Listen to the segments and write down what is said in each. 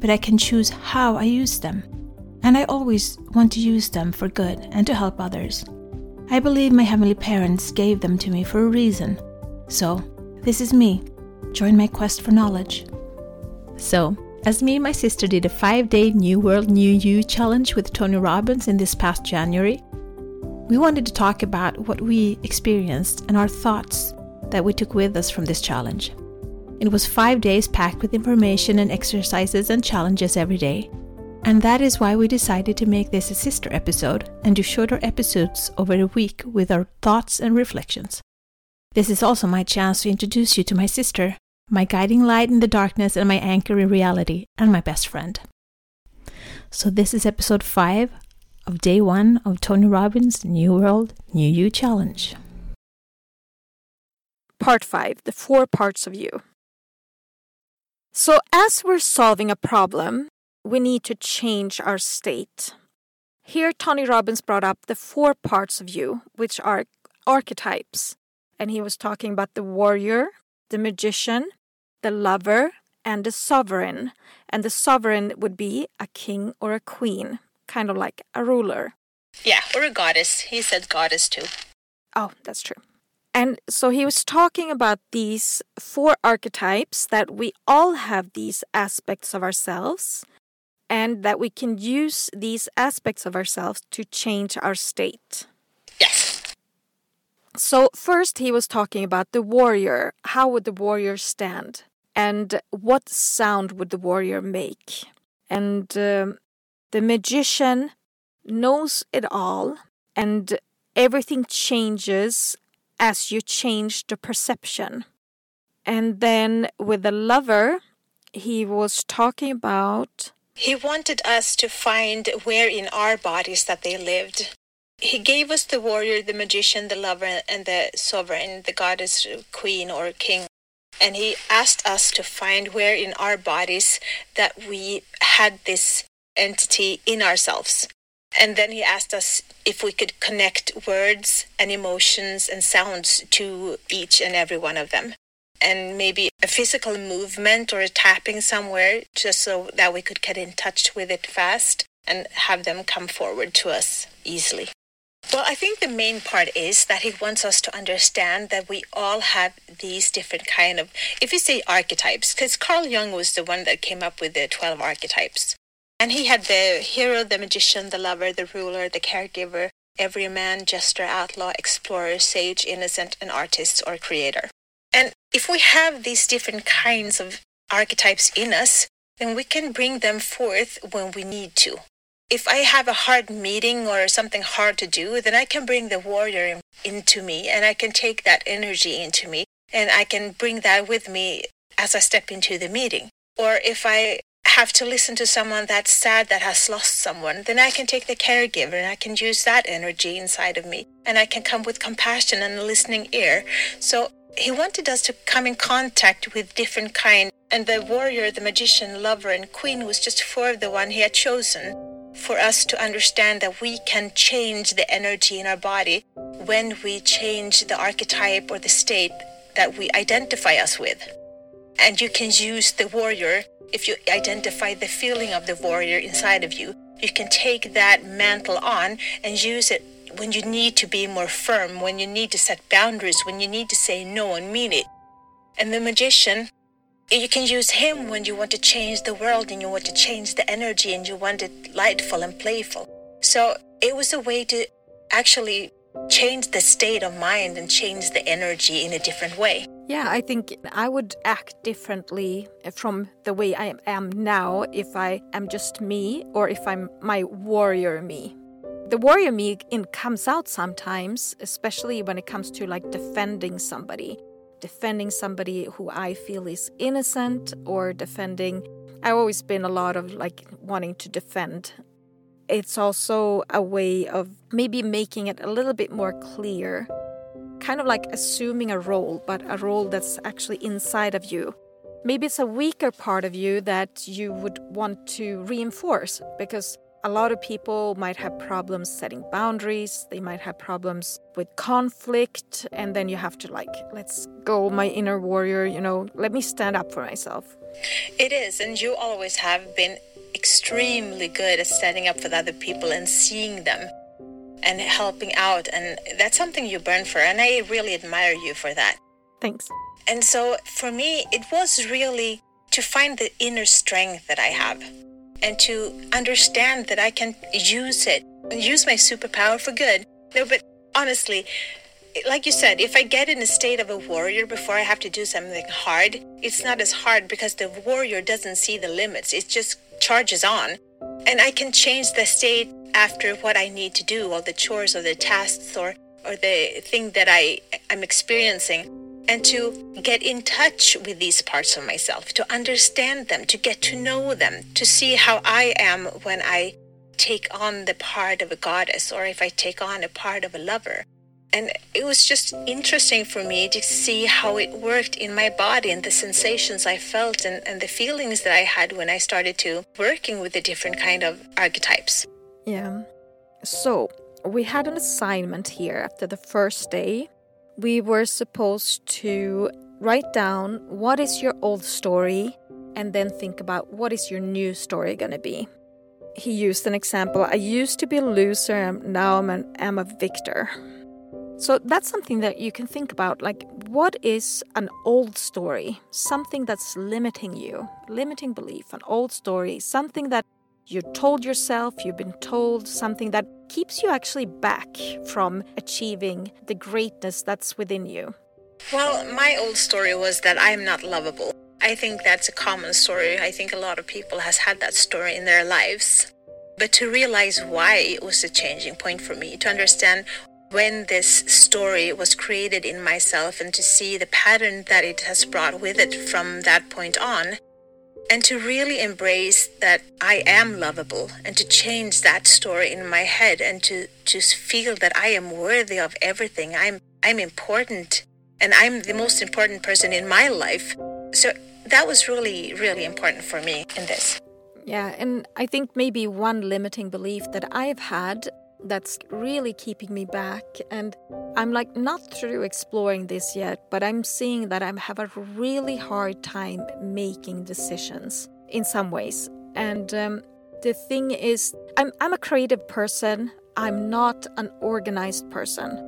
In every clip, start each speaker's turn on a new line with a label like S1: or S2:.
S1: but I can choose how I use them. And I always want to use them for good and to help others. I believe my heavenly parents gave them to me for a reason. So, this is me. Join my quest for knowledge. So, as me and my sister did a five day New World, New You challenge with Tony Robbins in this past January, we wanted to talk about what we experienced and our thoughts that we took with us from this challenge. It was five days packed with information and exercises and challenges every day. And that is why we decided to make this a sister episode and do shorter episodes over the week with our thoughts and reflections. This is also my chance to introduce you to my sister, my guiding light in the darkness and my anchor in reality, and my best friend. So, this is episode 5 of day 1 of Tony Robbins' New World, New You Challenge.
S2: Part 5 The Four Parts of You. So, as we're solving a problem, we need to change our state. Here, Tony Robbins brought up the four parts of you, which are archetypes. And he was talking about the warrior, the magician, the lover, and the sovereign. And the sovereign would be a king or a queen, kind of like a ruler.
S3: Yeah, or a goddess. He said goddess too.
S2: Oh, that's true. And so he was talking about these four archetypes that we all have these aspects of ourselves and that we can use these aspects of ourselves to change our state.
S3: Yes.
S2: So, first, he was talking about the warrior. How would the warrior stand? And what sound would the warrior make? And um, the magician knows it all, and everything changes as you change the perception. And then with the lover, he was talking about.
S3: He wanted us to find where in our bodies that they lived. He gave us the warrior, the magician, the lover, and the sovereign, the goddess, queen, or king. And he asked us to find where in our bodies that we had this entity in ourselves. And then he asked us if we could connect words and emotions and sounds to each and every one of them. And maybe a physical movement or a tapping somewhere just so that we could get in touch with it fast and have them come forward to us easily. Well, I think the main part is that he wants us to understand that we all have these different kind of, if you say archetypes, because Carl Jung was the one that came up with the 12 archetypes. And he had the hero, the magician, the lover, the ruler, the caregiver, every man, jester, outlaw, explorer, sage, innocent, and artist or creator. And if we have these different kinds of archetypes in us, then we can bring them forth when we need to. If I have a hard meeting or something hard to do, then I can bring the warrior into me and I can take that energy into me and I can bring that with me as I step into the meeting. Or if I have to listen to someone that's sad that has lost someone, then I can take the caregiver and I can use that energy inside of me. And I can come with compassion and a listening ear. So he wanted us to come in contact with different kind. And the warrior, the magician, lover, and queen was just four of the one he had chosen for us to understand that we can change the energy in our body when we change the archetype or the state that we identify us with. And you can use the warrior if you identify the feeling of the warrior inside of you, you can take that mantle on and use it when you need to be more firm, when you need to set boundaries, when you need to say no and mean it. And the magician, you can use him when you want to change the world and you want to change the energy and you want it lightful and playful. So it was a way to actually change the state of mind and change the energy in a different way.
S2: Yeah, I think I would act differently from the way I am now if I am just me or if I'm my warrior me. The warrior me comes out sometimes, especially when it comes to like defending somebody, defending somebody who I feel is innocent or defending I've always been a lot of like wanting to defend. It's also a way of maybe making it a little bit more clear, kind of like assuming a role, but a role that's actually inside of you. Maybe it's a weaker part of you that you would want to reinforce because a lot of people might have problems setting boundaries, they might have problems with conflict, and then you have to, like, let's go, my inner warrior, you know, let me stand up for myself.
S3: It is, and you always have been extremely good at standing up for the other people and seeing them and helping out, and that's something you burn for, and I really admire you for that.
S2: Thanks.
S3: And so for me, it was really to find the inner strength that I have and to understand that I can use it, and use my superpower for good. No, but honestly, like you said, if I get in a state of a warrior before I have to do something hard, it's not as hard because the warrior doesn't see the limits. It just charges on. And I can change the state after what I need to do, all the chores or the tasks or, or the thing that I, I'm experiencing and to get in touch with these parts of myself, to understand them, to get to know them, to see how I am when I take on the part of a goddess or if I take on a part of a lover. And it was just interesting for me to see how it worked in my body and the sensations I felt and, and the feelings that I had when I started to working with the different kind of archetypes.
S2: Yeah. So we had an assignment here after the first day we were supposed to write down what is your old story and then think about what is your new story going to be. He used an example I used to be a loser, now I'm, an, I'm a victor. So that's something that you can think about. Like, what is an old story? Something that's limiting you, limiting belief, an old story, something that you told yourself, you've been told something that keeps you actually back from achieving the greatness that's within you?
S3: Well, my old story was that I'm not lovable. I think that's a common story. I think a lot of people has had that story in their lives. But to realize why it was a changing point for me, to understand when this story was created in myself and to see the pattern that it has brought with it from that point on, and to really embrace that I am lovable and to change that story in my head and to just feel that I am worthy of everything. I'm I'm important and I'm the most important person in my life. So that was really really important for me in this.
S2: Yeah, and I think maybe one limiting belief that I've had that's really keeping me back. And I'm like not through exploring this yet, but I'm seeing that I have a really hard time making decisions in some ways. And um, the thing is, I'm, I'm a creative person, I'm not an organized person.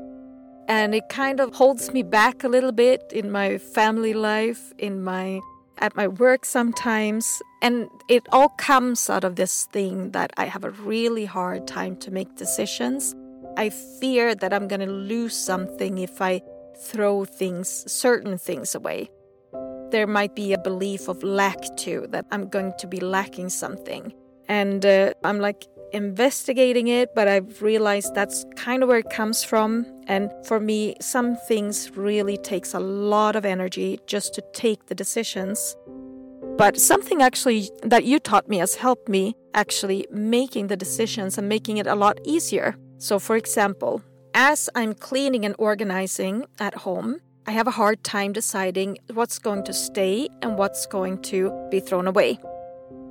S2: And it kind of holds me back a little bit in my family life, in my at my work sometimes. And it all comes out of this thing that I have a really hard time to make decisions. I fear that I'm going to lose something if I throw things, certain things away. There might be a belief of lack too, that I'm going to be lacking something. And uh, I'm like investigating it, but I've realized that's kind of where it comes from. And for me, some things really takes a lot of energy just to take the decisions. But something actually that you taught me has helped me actually making the decisions and making it a lot easier. So, for example, as I'm cleaning and organizing at home, I have a hard time deciding what's going to stay and what's going to be thrown away.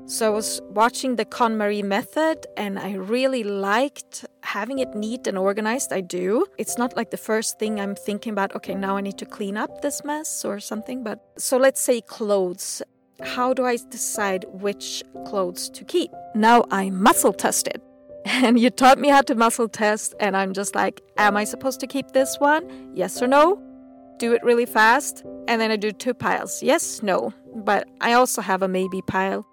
S2: So I was watching the KonMari method and I really liked having it neat and organized. I do. It's not like the first thing I'm thinking about, okay, now I need to clean up this mess or something. But so let's say clothes. How do I decide which clothes to keep? Now I muscle tested. And you taught me how to muscle test, and I'm just like, am I supposed to keep this one? Yes or no? Do it really fast. And then I do two piles. Yes, no. But I also have a maybe pile.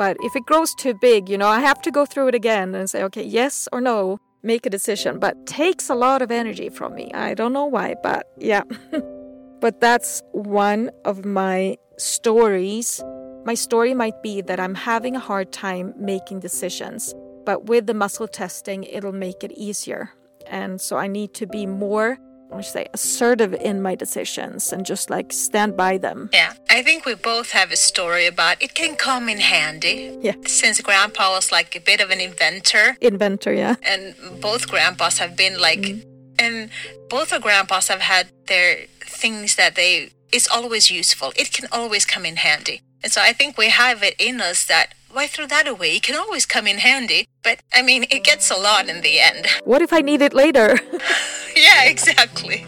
S2: But if it grows too big, you know, I have to go through it again and say, okay, yes or no, make a decision. But takes a lot of energy from me. I don't know why, but yeah. but that's one of my stories. My story might be that I'm having a hard time making decisions, but with the muscle testing, it'll make it easier. And so I need to be more what say, assertive in my decisions and just like stand by them.
S3: Yeah, I think we both have a story about it can come in handy.
S2: Yeah.
S3: Since grandpa was like a bit of an inventor,
S2: Inventor, yeah.
S3: and both grandpas have been like,
S2: Mm.
S3: and both our grandpas have had their things that they, it's always useful. It can always come in handy. And so I think we have it in us that why throw that away? It can always come in handy. But I mean, it gets a lot in the end.
S2: What if I need it later?
S3: yeah, exactly.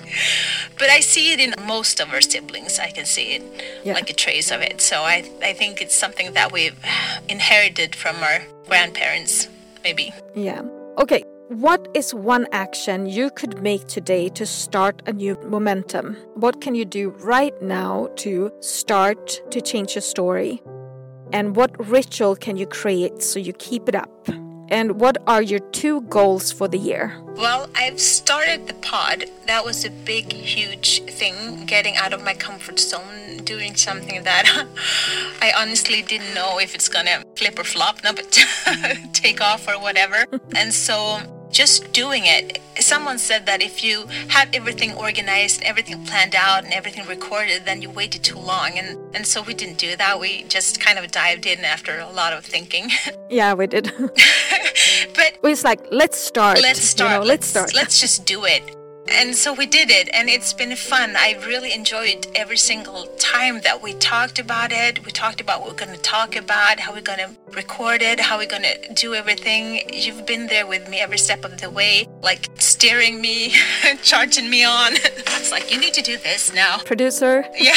S3: But I see it in most of our siblings. I can see it,
S2: Yeah.
S3: like a trace of it. So I, I think it's something that we've inherited from our grandparents, maybe.
S2: yeah. Okay. What is one action you could make today to start a new momentum? What can you do right now to start to change your story? And what ritual can you create so you keep it up? And what are your two goals for the year?
S3: Well, I've started the pod. That was a big, huge thing, getting out of my comfort zone, doing something that I honestly didn't know if it's gonna flip or flop, no, but take off or whatever. and so just doing it. Someone said that if you have everything organized and everything planned out and everything recorded, then you waited too long. And, and so we didn't do that. We just kind of dived in after a lot of thinking.
S2: Yeah, we did.
S3: but
S2: it's like, let's start.
S3: let's
S2: you
S3: start.
S2: know, let's start.
S3: Let's just do it. And so we did it, and it's been fun. I really enjoyed every single time that we talked about it. We talked about what we're going to talk about, how we're going to record it, how we're going to do everything. You've been there with me every step of the way, like steering me, charging me on. it's like, you need to do this now.
S2: Producer.
S3: Yeah,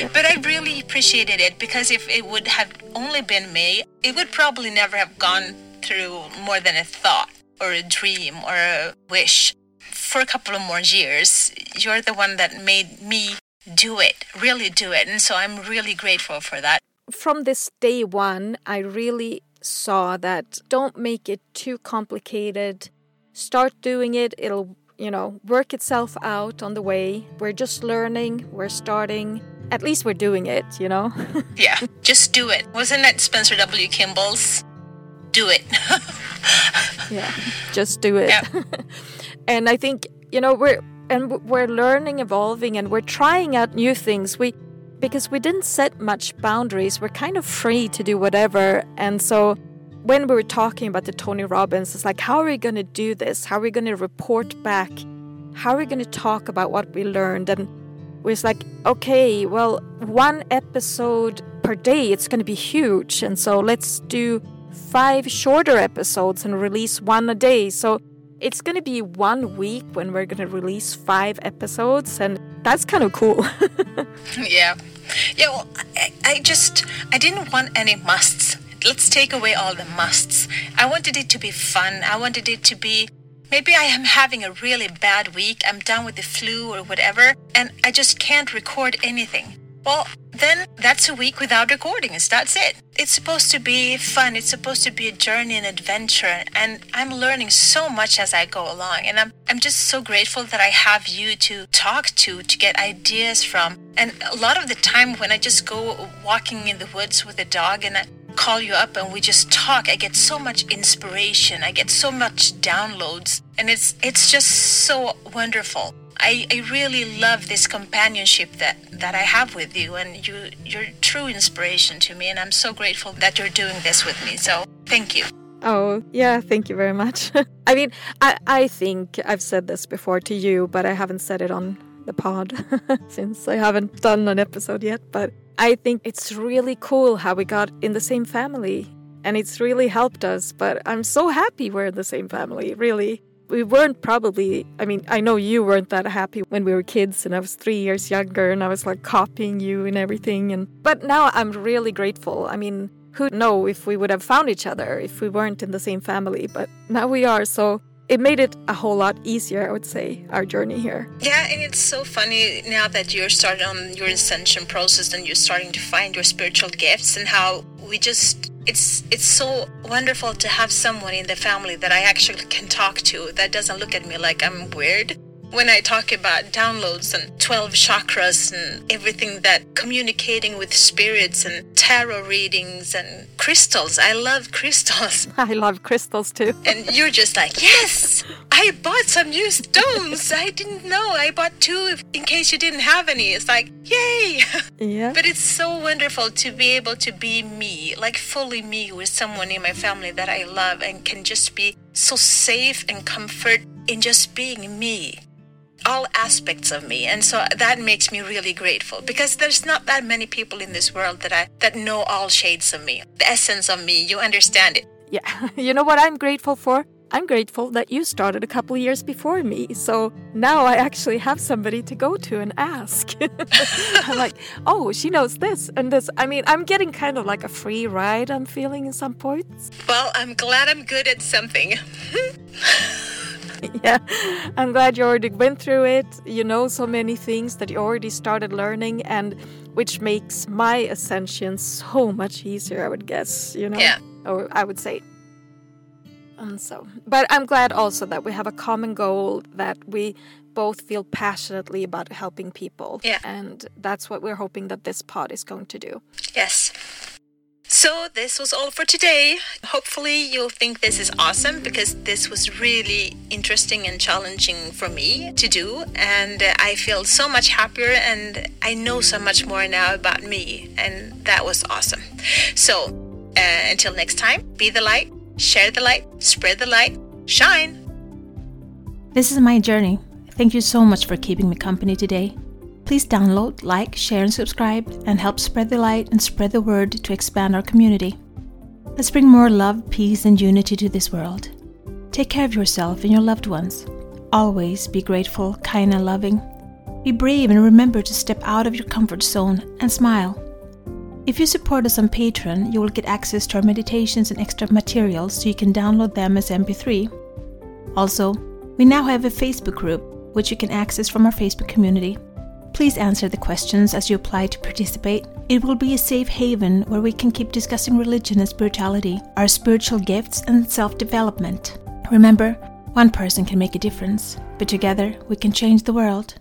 S3: but I really appreciated it because if it would have only been me, it would probably never have gone through more than a thought or a dream or a wish. For a couple of more years, you're the one that made me do it, really do it. And so I'm really grateful for that.
S2: From this day one, I really saw that don't make it too complicated. Start doing it, it'll, you know, work itself out on the way. We're just learning, we're starting. At least we're doing it, you know?
S3: Yeah, just do it. Wasn't that Spencer W. Kimball's? Do it.
S2: yeah just do it
S3: Yeah.
S2: and i think you know we're and we're learning evolving and we're trying out new things. We because we didn't set much boundaries we're kind of free to do whatever. And so when we were talking about the tony robbins it's like how are we going to do this? How are we going to report back? How are we going to talk about what we learned? And we was like okay well one episode per day it's going to be huge. And so let's do five shorter episodes and release one a day. So it's going to be one week when we're going to release five episodes and that's kind of cool
S3: yeah. Yeah, well, I, I just, I didn't want any musts. Let's take away all the musts. I wanted it to be fun. I wanted it to be, maybe I am having a really bad week. I'm down with the flu or whatever, and I just can't record anything. Well, then that's a week without recordings. That's it. It's supposed to be fun. It's supposed to be a journey and adventure. And I'm learning so much as I go along. And I'm, I'm just so grateful that I have you to talk to, to get ideas from. And a lot of the time when I just go walking in the woods with a dog and I call you up and we just talk, I get so much inspiration. I get so much downloads. And it's it's just so wonderful. I, I really love this companionship that, that I have with you and you you're true inspiration to me and I'm so grateful that you're doing this with me. So thank you.
S2: Oh, yeah, thank you very much. I mean, I, I think I've said this before to you, but I haven't said it on the pod since I haven't done an episode yet. But I think it's really cool how we got in the same family and it's really helped us. But I'm so happy we're in the same family, really. We weren't probably, I mean, I know you weren't that happy when we were kids and I was three years younger and I was like copying you and everything. And But now I'm really grateful. I mean, who know if we would have found each other if we weren't in the same family but now we are so it made it a whole lot easier i would say our journey here
S3: Yeah, and it's so funny now that you're starting on your ascension process and you're starting to find your spiritual gifts and how we just it's it's so wonderful to have someone in the family that I actually can talk to that doesn't look at me like I'm weird. When I talk about downloads and 12 chakras and everything that communicating with spirits and tarot readings and crystals. I love crystals.
S2: I love crystals too.
S3: and you're just like, yes, I bought some new stones. I didn't know. I bought two in case you didn't have any. It's like, yay.
S2: Yeah.
S3: But it's so wonderful to be able to be me, like fully me with someone in my family that I love and can just be so safe and comfort in just being me all aspects of me. And so that makes me really grateful because there's not that many people in this world that I that know all shades of me the essence of me. You understand it.
S2: Yeah. You know what i'm grateful for? I'm grateful that you started a couple years before me. So now i actually have somebody to go to and ask. I'm like oh she knows this and this. I mean i'm getting kind of like a free ride i'm feeling in some points.
S3: Well i'm glad i'm good at something
S2: yeah, I'm glad you already went through it. You know so many things that you already started learning, and which makes my ascension so much easier, I would guess, you know?
S3: Yeah.
S2: Or I would say. And so, but I'm glad also that we have a common goal that we both feel passionately about helping people.
S3: Yeah.
S2: And that's what we're hoping that this pod is going to do.
S3: Yes. So, this was all for today. Hopefully, you'll think this is awesome because this was really interesting and challenging for me to do. And I feel so much happier and I know so much more now about me. And that was awesome. So, uh, until next time, be the light, share the light, spread the light, shine.
S1: This is my journey. Thank you so much for keeping me company today. Please download, like, share, and subscribe, and help spread the light and spread the word to expand our community. Let's bring more love, peace, and unity to this world. Take care of yourself and your loved ones. Always be grateful, kind, and loving. Be brave and remember to step out of your comfort zone and smile. If you support us on Patreon, you will get access to our meditations and extra materials so you can download them as MP3. Also, we now have a Facebook group which you can access from our Facebook community. Please answer the questions as you apply to participate. It will be a safe haven where we can keep discussing religion and spirituality, our spiritual gifts, and self development. Remember, one person can make a difference, but together we can change the world.